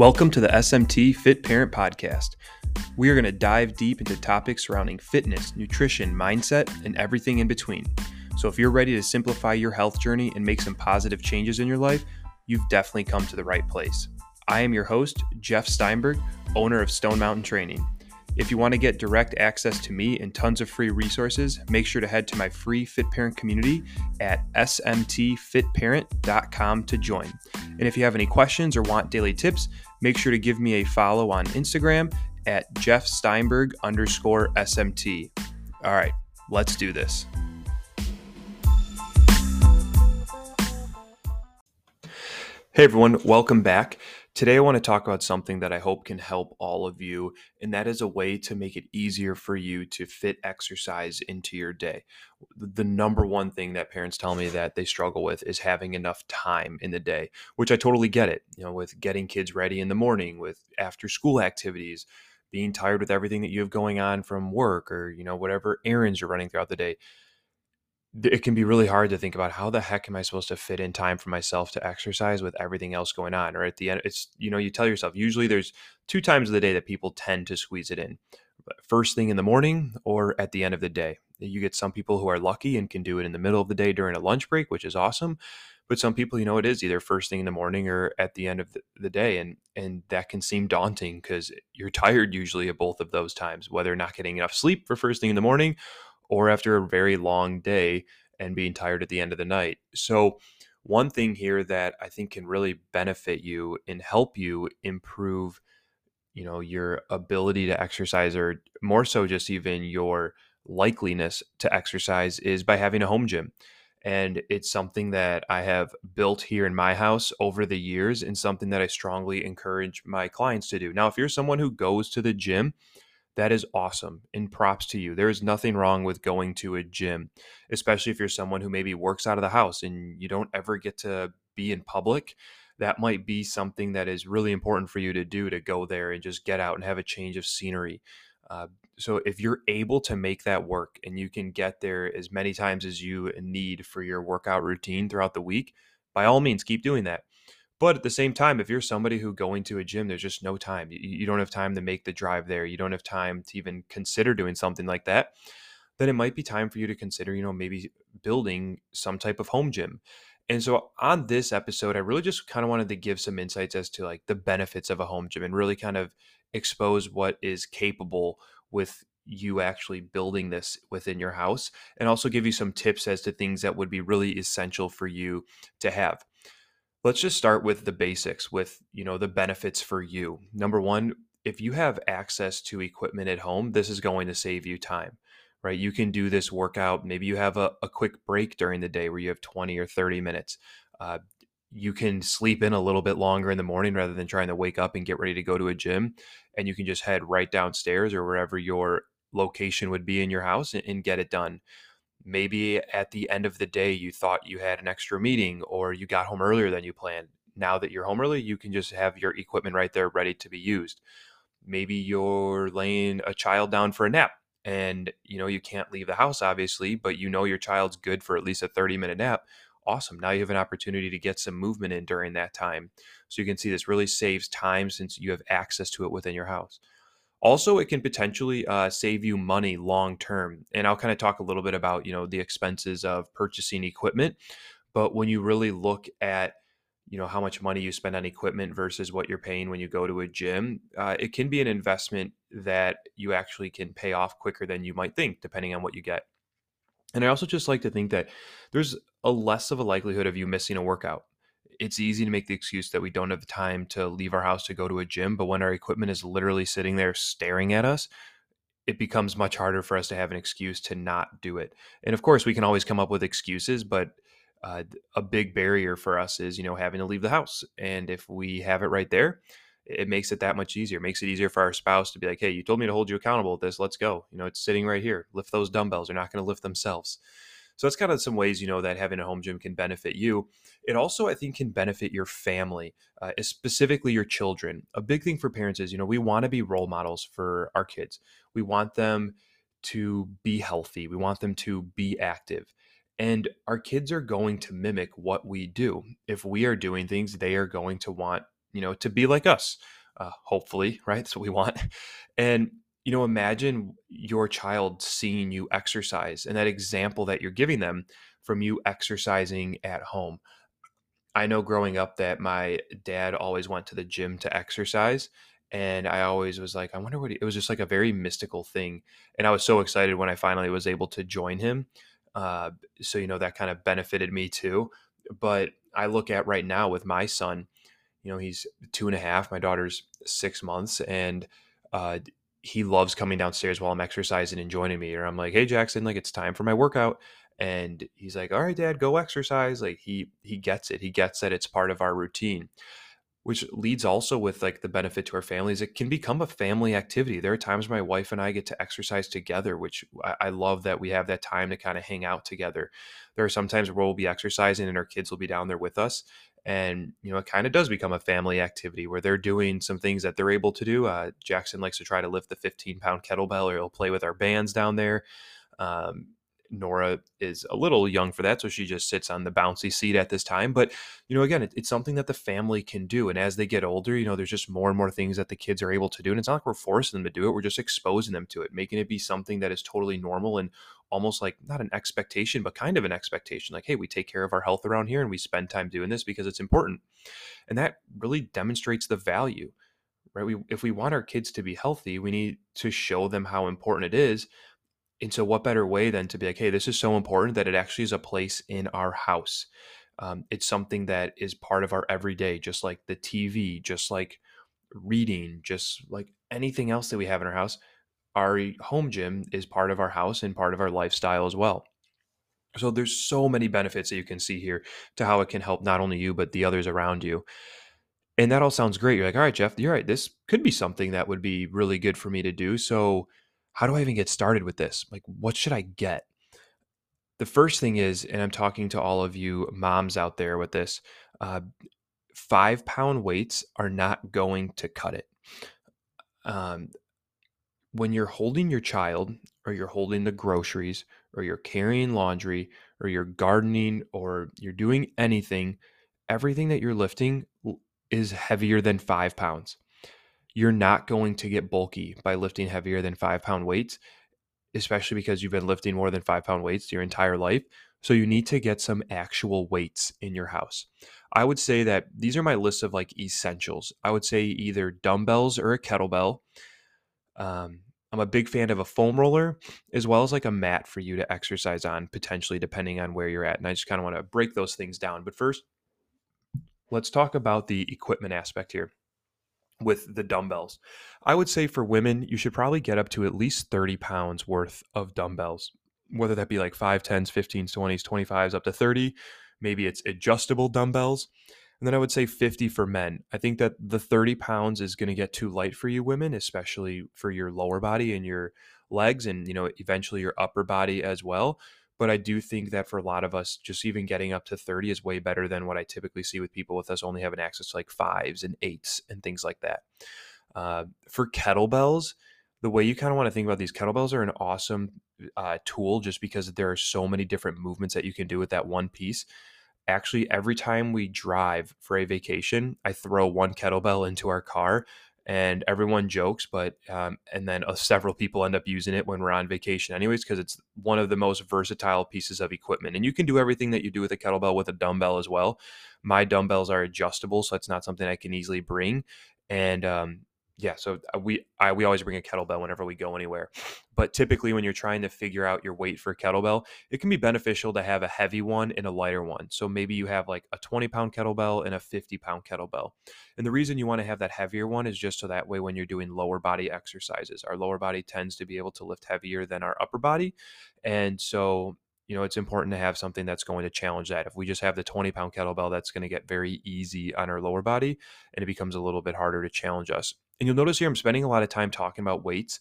Welcome to the SMT Fit Parent Podcast. We are going to dive deep into topics surrounding fitness, nutrition, mindset, and everything in between. So, if you're ready to simplify your health journey and make some positive changes in your life, you've definitely come to the right place. I am your host, Jeff Steinberg, owner of Stone Mountain Training. If you want to get direct access to me and tons of free resources, make sure to head to my free Fit Parent community at smtfitparent.com to join. And if you have any questions or want daily tips, make sure to give me a follow on Instagram at Jeff Steinberg underscore SMT. All right, let's do this. Hey everyone, welcome back. Today, I want to talk about something that I hope can help all of you, and that is a way to make it easier for you to fit exercise into your day. The number one thing that parents tell me that they struggle with is having enough time in the day, which I totally get it. You know, with getting kids ready in the morning, with after school activities, being tired with everything that you have going on from work or, you know, whatever errands you're running throughout the day it can be really hard to think about how the heck am I supposed to fit in time for myself to exercise with everything else going on? Or at the end, it's, you know, you tell yourself, usually there's two times of the day that people tend to squeeze it in first thing in the morning or at the end of the day. You get some people who are lucky and can do it in the middle of the day during a lunch break, which is awesome. But some people, you know, it is either first thing in the morning or at the end of the day. And, and that can seem daunting because you're tired usually at both of those times, whether not getting enough sleep for first thing in the morning or after a very long day and being tired at the end of the night. So, one thing here that I think can really benefit you and help you improve, you know, your ability to exercise or more so just even your likeliness to exercise is by having a home gym. And it's something that I have built here in my house over the years and something that I strongly encourage my clients to do. Now, if you're someone who goes to the gym, that is awesome and props to you. There is nothing wrong with going to a gym, especially if you're someone who maybe works out of the house and you don't ever get to be in public. That might be something that is really important for you to do to go there and just get out and have a change of scenery. Uh, so, if you're able to make that work and you can get there as many times as you need for your workout routine throughout the week, by all means, keep doing that. But at the same time, if you're somebody who going to a gym, there's just no time. You, you don't have time to make the drive there. You don't have time to even consider doing something like that. Then it might be time for you to consider, you know, maybe building some type of home gym. And so on this episode, I really just kind of wanted to give some insights as to like the benefits of a home gym and really kind of expose what is capable with you actually building this within your house and also give you some tips as to things that would be really essential for you to have let's just start with the basics with you know the benefits for you. Number one if you have access to equipment at home this is going to save you time right? You can do this workout. Maybe you have a, a quick break during the day where you have 20 or 30 minutes. Uh, you can sleep in a little bit longer in the morning rather than trying to wake up and get ready to go to a gym and you can just head right downstairs or wherever your location would be in your house and, and get it done maybe at the end of the day you thought you had an extra meeting or you got home earlier than you planned. Now that you're home early you can just have your equipment right there ready to be used. Maybe you're laying a child down for a nap and you know you can't leave the house obviously but you know your child's good for at least a 30 minute nap. Awesome. Now you have an opportunity to get some movement in during that time. So you can see this really saves time since you have access to it within your house also, it can potentially uh, save you money long term. And I'll kind of talk a little bit about you know the expenses of purchasing equipment. But when you really look at you know how much money you spend on equipment versus what you're paying when you go to a gym, uh, it can be an investment that you actually can pay off quicker than you might think, depending on what you get. And I also just like to think that there's a less of a likelihood of you missing a workout it's easy to make the excuse that we don't have the time to leave our house to go to a gym, but when our equipment is literally sitting there staring at us, it becomes much harder for us to have an excuse to not do it. And of course, we can always come up with excuses, but uh, a big barrier for us is, you know, having to leave the house. And if we have it right there, it makes it that much easier. It makes it easier for our spouse to be like, hey, you told me to hold you accountable with this. Let's go. You know, it's sitting right here. Lift those dumbbells. They're not going to lift themselves. So that's kind of some ways you know that having a home gym can benefit you. It also, I think, can benefit your family, uh, specifically your children. A big thing for parents is you know we want to be role models for our kids. We want them to be healthy. We want them to be active. And our kids are going to mimic what we do. If we are doing things, they are going to want you know, to be like us. Uh, hopefully, right? That's what we want. And you know, imagine your child seeing you exercise and that example that you're giving them from you exercising at home. I know growing up that my dad always went to the gym to exercise. And I always was like, I wonder what he, it was just like a very mystical thing. And I was so excited when I finally was able to join him. Uh, so, you know, that kind of benefited me too. But I look at right now with my son, you know, he's two and a half, my daughter's six months. And, uh, he loves coming downstairs while I'm exercising and joining me. Or I'm like, hey Jackson, like it's time for my workout. And he's like, all right, dad, go exercise. Like he he gets it. He gets that it's part of our routine. Which leads also with like the benefit to our families. It can become a family activity. There are times my wife and I get to exercise together, which I, I love that we have that time to kind of hang out together. There are sometimes where we'll be exercising and our kids will be down there with us and you know it kind of does become a family activity where they're doing some things that they're able to do uh, jackson likes to try to lift the 15 pound kettlebell or he'll play with our bands down there um, nora is a little young for that so she just sits on the bouncy seat at this time but you know again it, it's something that the family can do and as they get older you know there's just more and more things that the kids are able to do and it's not like we're forcing them to do it we're just exposing them to it making it be something that is totally normal and almost like not an expectation, but kind of an expectation. Like, hey, we take care of our health around here and we spend time doing this because it's important. And that really demonstrates the value, right? We, if we want our kids to be healthy, we need to show them how important it is. And so, what better way than to be like, hey, this is so important that it actually is a place in our house. Um, it's something that is part of our everyday, just like the TV, just like reading, just like anything else that we have in our house our home gym is part of our house and part of our lifestyle as well. So there's so many benefits that you can see here to how it can help not only you but the others around you. And that all sounds great. You're like, all right, Jeff, you're right. This could be something that would be really good for me to do. So how do I even get started with this? Like, what should I get? The first thing is, and I'm talking to all of you moms out there with this, uh, five pound weights are not going to cut it. Um, when you're holding your child or you're holding the groceries or you're carrying laundry or you're gardening or you're doing anything, everything that you're lifting is heavier than five pounds. You're not going to get bulky by lifting heavier than five pound weights, especially because you've been lifting more than five pound weights your entire life. So you need to get some actual weights in your house. I would say that these are my list of like essentials. I would say either dumbbells or a kettlebell um, I'm a big fan of a foam roller as well as like a mat for you to exercise on, potentially depending on where you're at. And I just kind of want to break those things down. But first, let's talk about the equipment aspect here with the dumbbells. I would say for women, you should probably get up to at least 30 pounds worth of dumbbells, whether that be like 5, 10s, 15s, 20s, 25s, up to 30. Maybe it's adjustable dumbbells. And then I would say 50 for men. I think that the 30 pounds is going to get too light for you women, especially for your lower body and your legs and, you know, eventually your upper body as well. But I do think that for a lot of us, just even getting up to 30 is way better than what I typically see with people with us only having access to like fives and eights and things like that. Uh, for kettlebells, the way you kind of want to think about these kettlebells are an awesome uh, tool just because there are so many different movements that you can do with that one piece actually every time we drive for a vacation, I throw one kettlebell into our car and everyone jokes, but um, and then uh, several people end up using it when we're on vacation, anyways, because it's one of the most versatile pieces of equipment. And you can do everything that you do with a kettlebell with a dumbbell as well. My dumbbells are adjustable, so it's not something I can easily bring. And um, yeah, so uh, we I, we always bring a kettlebell whenever we go anywhere. But typically, when you're trying to figure out your weight for kettlebell, it can be beneficial to have a heavy one and a lighter one. So maybe you have like a 20 pound kettlebell and a 50 pound kettlebell. And the reason you want to have that heavier one is just so that way when you're doing lower body exercises, our lower body tends to be able to lift heavier than our upper body, and so you know, it's important to have something that's going to challenge that. If we just have the 20 pound kettlebell, that's going to get very easy on our lower body and it becomes a little bit harder to challenge us. And you'll notice here I'm spending a lot of time talking about weights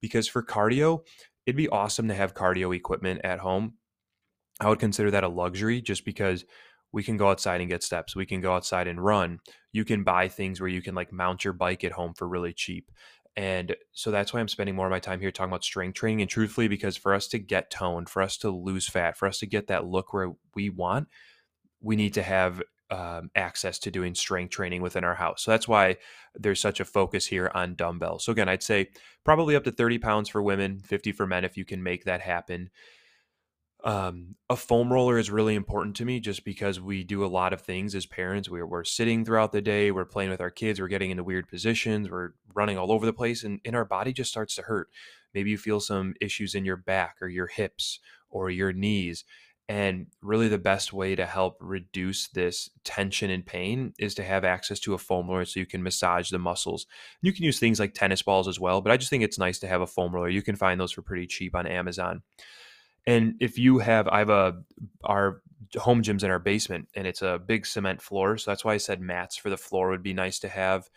because for cardio, it'd be awesome to have cardio equipment at home. I would consider that a luxury just because we can go outside and get steps. We can go outside and run. You can buy things where you can like mount your bike at home for really cheap. And so that's why I'm spending more of my time here talking about strength training. And truthfully, because for us to get toned, for us to lose fat, for us to get that look where we want, we need to have um, access to doing strength training within our house. So that's why there's such a focus here on dumbbells. So again, I'd say probably up to 30 pounds for women, 50 for men if you can make that happen. Um, a foam roller is really important to me just because we do a lot of things as parents. We're, we're sitting throughout the day, we're playing with our kids, we're getting into weird positions, we're running all over the place, and, and our body just starts to hurt. Maybe you feel some issues in your back or your hips or your knees. And really, the best way to help reduce this tension and pain is to have access to a foam roller so you can massage the muscles. You can use things like tennis balls as well, but I just think it's nice to have a foam roller. You can find those for pretty cheap on Amazon. And if you have, I have a our home gyms in our basement, and it's a big cement floor, so that's why I said mats for the floor would be nice to have.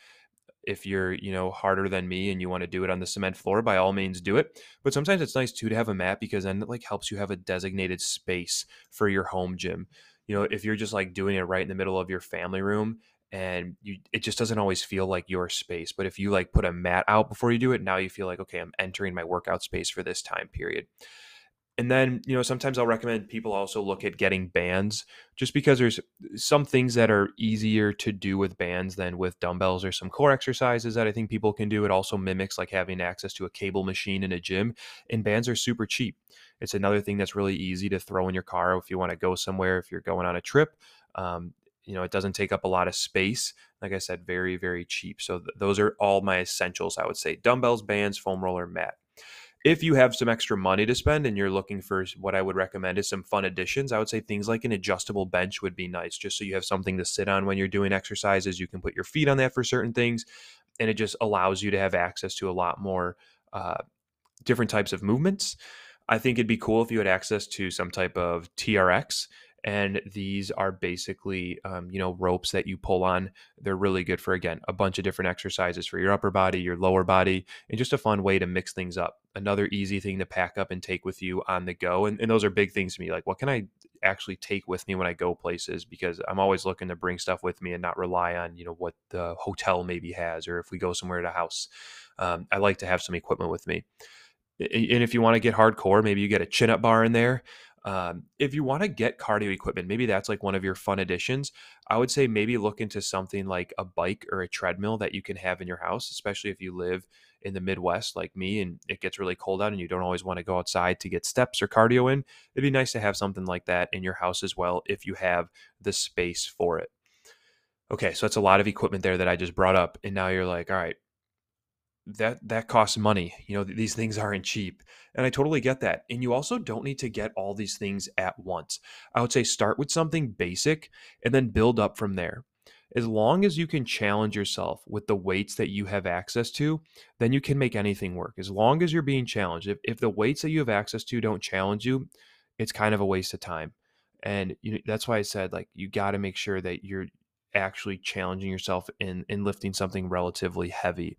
If you're, you know, harder than me and you want to do it on the cement floor, by all means do it. But sometimes it's nice too to have a mat because then it like helps you have a designated space for your home gym. You know, if you're just like doing it right in the middle of your family room and you it just doesn't always feel like your space but if you like put a mat out before you do it now you feel like okay i'm entering my workout space for this time period and then, you know, sometimes I'll recommend people also look at getting bands just because there's some things that are easier to do with bands than with dumbbells. There's some core exercises that I think people can do. It also mimics like having access to a cable machine in a gym, and bands are super cheap. It's another thing that's really easy to throw in your car if you want to go somewhere, if you're going on a trip. Um, you know, it doesn't take up a lot of space. Like I said, very, very cheap. So th- those are all my essentials, I would say dumbbells, bands, foam roller, mat if you have some extra money to spend and you're looking for what I would recommend is some fun additions, I would say things like an adjustable bench would be nice, just so you have something to sit on when you're doing exercises. You can put your feet on that for certain things, and it just allows you to have access to a lot more uh, different types of movements. I think it'd be cool if you had access to some type of TRX and these are basically um, you know ropes that you pull on. They're really good for again a bunch of different exercises for your upper body your lower body and just a fun way to mix things up. Another easy thing to pack up and take with you on the go and, and those are big things to me like what can i actually take with me when i go places? Because i'm always looking to bring stuff with me and not rely on you know what the hotel maybe has or if we go somewhere at a house. Um, i like to have some equipment with me. And if you want to get hardcore maybe you get a chin up bar in there um, if you want to get cardio equipment, maybe that's like one of your fun additions. I would say maybe look into something like a bike or a treadmill that you can have in your house, especially if you live in the Midwest like me and it gets really cold out and you don't always want to go outside to get steps or cardio in. It'd be nice to have something like that in your house as well if you have the space for it. Okay, so that's a lot of equipment there that I just brought up. And now you're like, all right, that that costs money you know these things aren't cheap. And i totally get that. And you also don't need to get all these things at once. I would say start with something basic and then build up from there. As long as you can challenge yourself with the weights that you have access to then you can make anything work. As long as you're being challenged if, if the weights that you have access to don't challenge you it's kind of a waste of time. And you know, that's why i said like you got to make sure that you're actually challenging yourself in in lifting something relatively heavy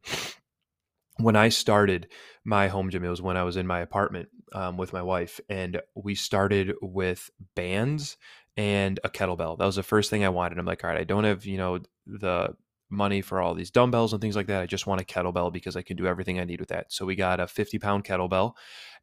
when I started my home gym, it was when I was in my apartment um, with my wife, and we started with bands and a kettlebell. That was the first thing I wanted. I'm like, all right, I don't have you know the money for all these dumbbells and things like that. I just want a kettlebell because I can do everything I need with that. So we got a 50 pound kettlebell,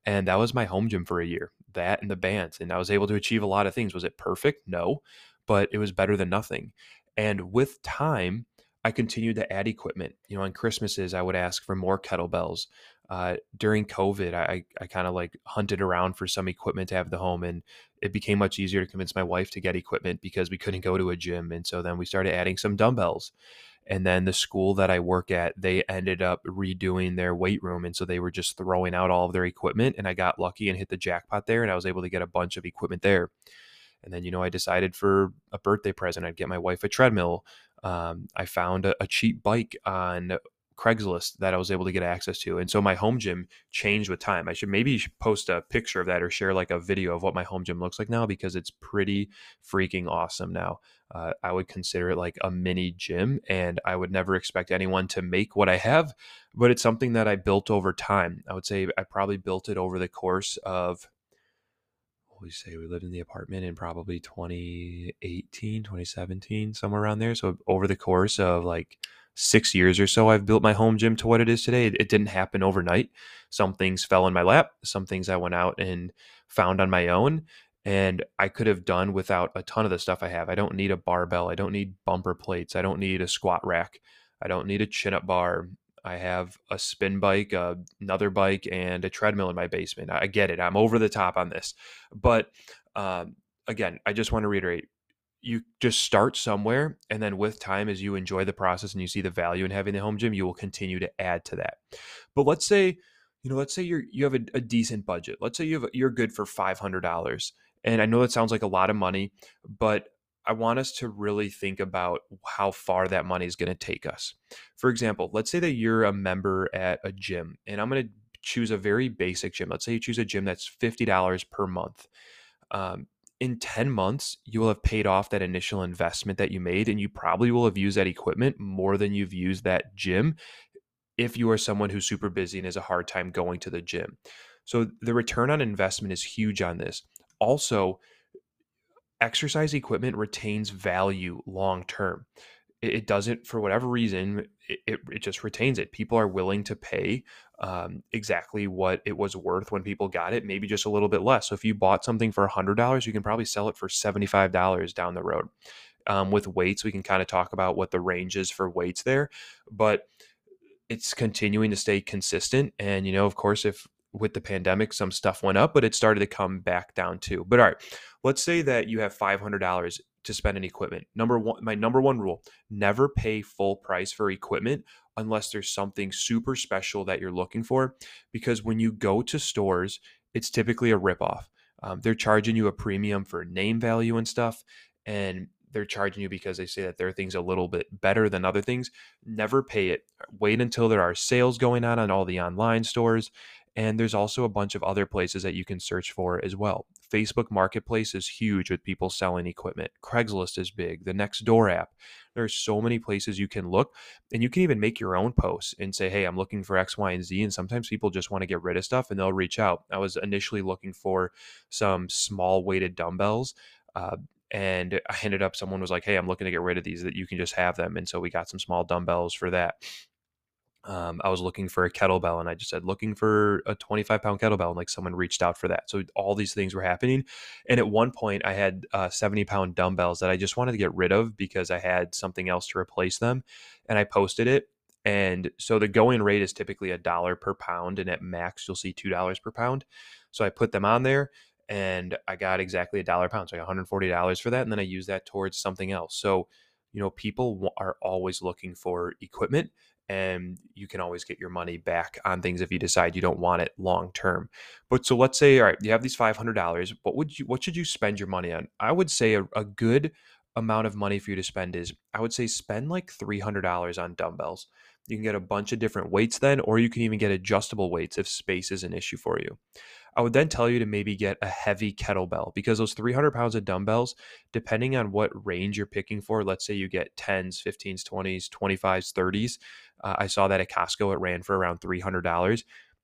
and that was my home gym for a year. That and the bands, and I was able to achieve a lot of things. Was it perfect? No, but it was better than nothing. And with time, I continued to add equipment. You know, on Christmases, I would ask for more kettlebells. Uh, during COVID, I, I kind of like hunted around for some equipment to have the home, and it became much easier to convince my wife to get equipment because we couldn't go to a gym. And so then we started adding some dumbbells. And then the school that I work at, they ended up redoing their weight room. And so they were just throwing out all of their equipment. And I got lucky and hit the jackpot there, and I was able to get a bunch of equipment there. And then, you know, I decided for a birthday present, I'd get my wife a treadmill um, I found a, a cheap bike on Craigslist that I was able to get access to. And so my home gym changed with time. I should maybe post a picture of that or share like a video of what my home gym looks like now because it's pretty freaking awesome now. Uh, I would consider it like a mini gym and I would never expect anyone to make what I have, but it's something that I built over time. I would say I probably built it over the course of we say we lived in the apartment in probably 2018 2017 somewhere around there so over the course of like six years or so i've built my home gym to what it is today it, didn't happen overnight some things fell in my lap some things i went out and found on my own And I could have done without a ton of the stuff I have. I don't need a barbell. I don't need bumper plates. I don't need a squat rack. I don't need a chin up bar. I have a spin bike, uh, another bike, and a treadmill in my basement. I get it. I'm over the top on this. But um, again, I just want to reiterate you just start somewhere. And then with time, as you enjoy the process and you see the value in having the home gym, you will continue to add to that. But let's say, you know, let's say you're you have a, a decent budget. Let's say you have you're good for five hundred dollars. And I know that sounds like a lot of money, but I want us to really think about how far that money is going to take us. For example, let's say that you're a member at a gym, and I'm going to choose a very basic gym. Let's say you choose a gym that's $50 per month. Um, in 10 months, you will have paid off that initial investment that you made, and you probably will have used that equipment more than you've used that gym if you are someone who's super busy and has a hard time going to the gym. So the return on investment is huge on this. Also, exercise equipment retains value long term. It, it, doesn't, for whatever reason, it, it, it, just retains it. People are willing to pay um, exactly what it was worth when people got it, maybe just a little bit less. So if you bought something for $100, you can probably sell it for $75 down the road. Um, with weights, we can kind of talk about what the range is for weights there, but it's continuing to stay consistent. And, you know, of course, if with the pandemic, some stuff went up, but it started to come back down too. But all right, let's say that you have $500 to spend on equipment. Number one, my number one rule never pay full price for equipment unless there's something super special that you're looking for. Because when you go to stores, it's typically a ripoff. Um, they're charging you a premium for name value and stuff. And they're charging you because they say that their thing's a little bit better than other things. Never pay it. Wait until there are sales going on on all the online stores and there's also a bunch of other places that you can search for as well. Facebook Marketplace is huge with people selling equipment. Craigslist is big. The Nextdoor app. There's so many places you can look, and you can even make your own posts and say, "Hey, I'm looking for X, Y, and Z." And sometimes people just want to get rid of stuff, and they'll reach out. I was initially looking for some small weighted dumbbells. Uh, and I ended up someone was like, "Hey, I'm looking to get rid of these. That you can just have them." And so we got some small dumbbells for that um, I was looking for a kettlebell and I just said looking for a 25 pound kettlebell and like someone reached out for that. So all these things were happening. And at one point I had uh, 70 pound dumbbells that I just wanted to get rid of because I had something else to replace them. And I posted it. And so the going rate is typically a dollar per pound. And at max, you'll see $2 per pound. So I put them on there and I got exactly a dollar pound. So I got $140 for that. And then I use that towards something else. So, you know, people are always looking for equipment and you can always get your money back on things if you decide you don't want it long term. But so let's say, all right, you have these five hundred dollars. What would you? What should you spend your money on? I would say a, a good amount of money for you to spend is I would say spend like three hundred dollars on dumbbells. You can get a bunch of different weights then, or you can even get adjustable weights if space is an issue for you. I would then tell you to maybe get a heavy kettlebell because those 300 pounds of dumbbells, depending on what range you're picking for, let's say you get 10s, 15s, 20s, 25s, 30s. Uh, I saw that at Costco, it ran for around $300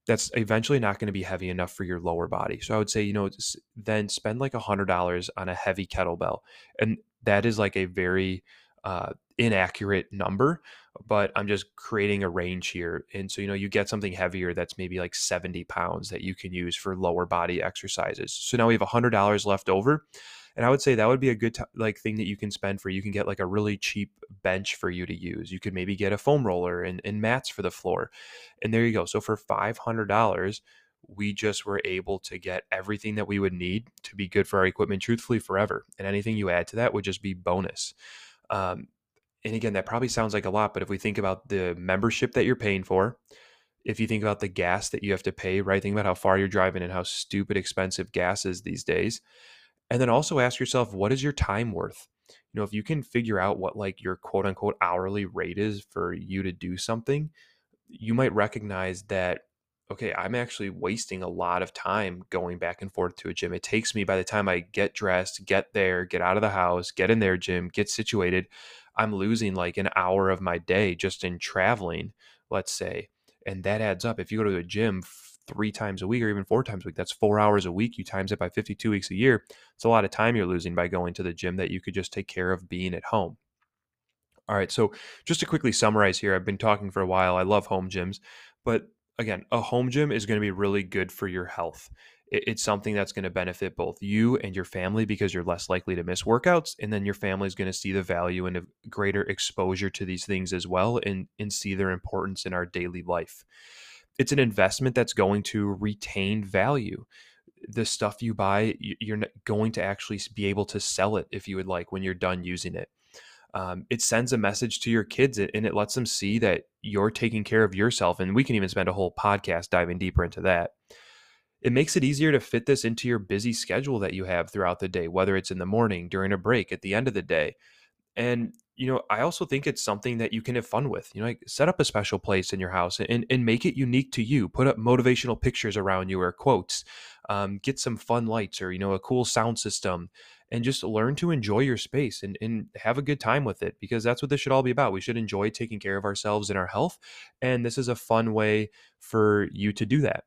that's eventually not going to be heavy enough for your lower body. So I would say, you know, then spend like a hundred dollars on a heavy kettlebell, and that is like a very uh, inaccurate number, but I'm just creating a range here. And so, you know, you get something heavier that's maybe like 70 pounds that you can use for lower body exercises. So now we have $100 left over. And I would say that would be a good t- like thing that you can spend for. You can get like a really cheap bench for you to use. You could maybe get a foam roller and, and mats for the floor. And there you go. So for $500, we just were able to get everything that we would need to be good for our equipment truthfully forever. And anything you add to that would just be bonus. Um, and again, that probably sounds like a lot, but if we think about the membership that you're paying for, if you think about the gas that you have to pay, right? Think about how far you're driving and how stupid expensive gas is these days. And then also ask yourself, what is your time worth? You know, if you can figure out what like your quote unquote hourly rate is for you to do something, you might recognize that okay, I'm actually wasting a lot of time going back and forth to a gym. It takes me by the time I get dressed, get there, get out of the house, get in there, gym, get situated, I'm losing like an hour of my day just in traveling, let's say. And that adds up. If you go to a gym three times a week or even four times a week, that's four hours a week. You times it by 52 weeks a year. It's a lot of time you're losing by going to the gym that you could just take care of being at home. All right. So, just to quickly summarize here, I've been talking for a while. I love home gyms, but again, a home gym is going to be really good for your health. It's something that's going to benefit both you and your family because you're less likely to miss workouts and then your family is going to see the value and a greater exposure to these things as well and and see their importance in our daily life. It's an investment that's going to retain value. The stuff you buy you're going to actually be able to sell it if you would like when you're done using it. Um, it sends a message to your kids and it lets them see that you're taking care of yourself and we can even spend a whole podcast diving deeper into that it makes it easier to fit this into your busy schedule that you have throughout the day, whether it's in the morning, during a break, at the end of the day. And, you know, I also think it's something that you can have fun with. You know, like set up a special place in your house and, and make it unique to you. Put up motivational pictures around you or quotes. Um, get some fun lights or, you know, a cool sound system and just learn to enjoy your space and, and have a good time with it because that's what this should all be about. We should enjoy taking care of ourselves and our health. And this is a fun way for you to do that.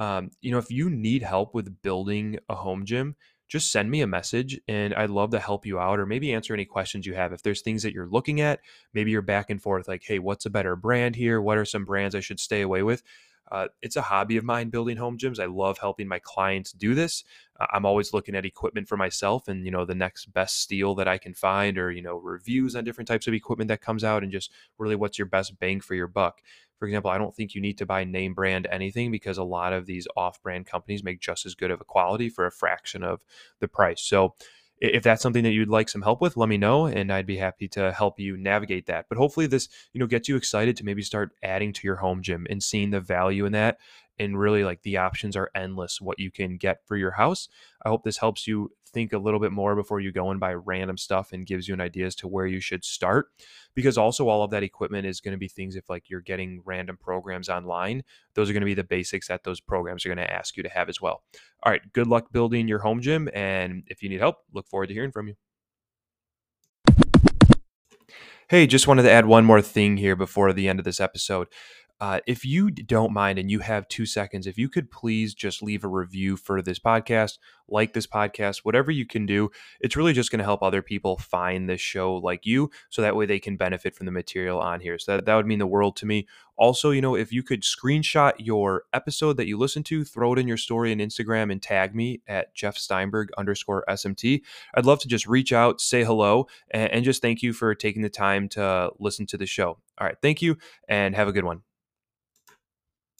Um, you know, if you need help with building a home gym, just send me a message and I'd love to help you out or maybe answer any questions you have. If there's things that you're looking at, maybe you're back and forth like, hey, what's a better brand here? What are some brands I should stay away with? Uh, it's a hobby of mine building home gyms. I love helping my clients do this. Uh, I'm always looking at equipment for myself and you know the next best steal that I can find or you know reviews on different types of equipment that comes out and just really what's your best bang for your buck. For example, I don't think you need to buy name brand anything because a lot of these off brand companies make just as good of a quality for a fraction of the price. So, if that's something that you'd like some help with, let me know and I'd be happy to help you navigate that. But hopefully this, you know, gets you excited to maybe start adding to your home gym and seeing the value in that and really like the options are endless what you can get for your house. I hope this helps you think a little bit more before you go and buy random stuff and gives you an idea as to where you should start because also all of that equipment is going to be things if like you're getting random programs online those are going to be the basics that those programs are going to ask you to have as well all right good luck building your home gym and if you need help look forward to hearing from you Hey, just wanted to add one more thing here before the end of this episode. Uh, if you don't mind and you have two seconds, if you could please just leave a review for this podcast, like this podcast, whatever you can do, it's really just going to help other people find this show like you so that way they can benefit from the material on here. So that, that would mean the world to me. Also, you know, if you could screenshot your episode that you listen to, throw it in your story on Instagram and tag me at Jeff Steinberg underscore SMT. I'd love to just reach out, say hello, and, and just thank you for taking the time to listen to the show. All right. Thank you and have a good one.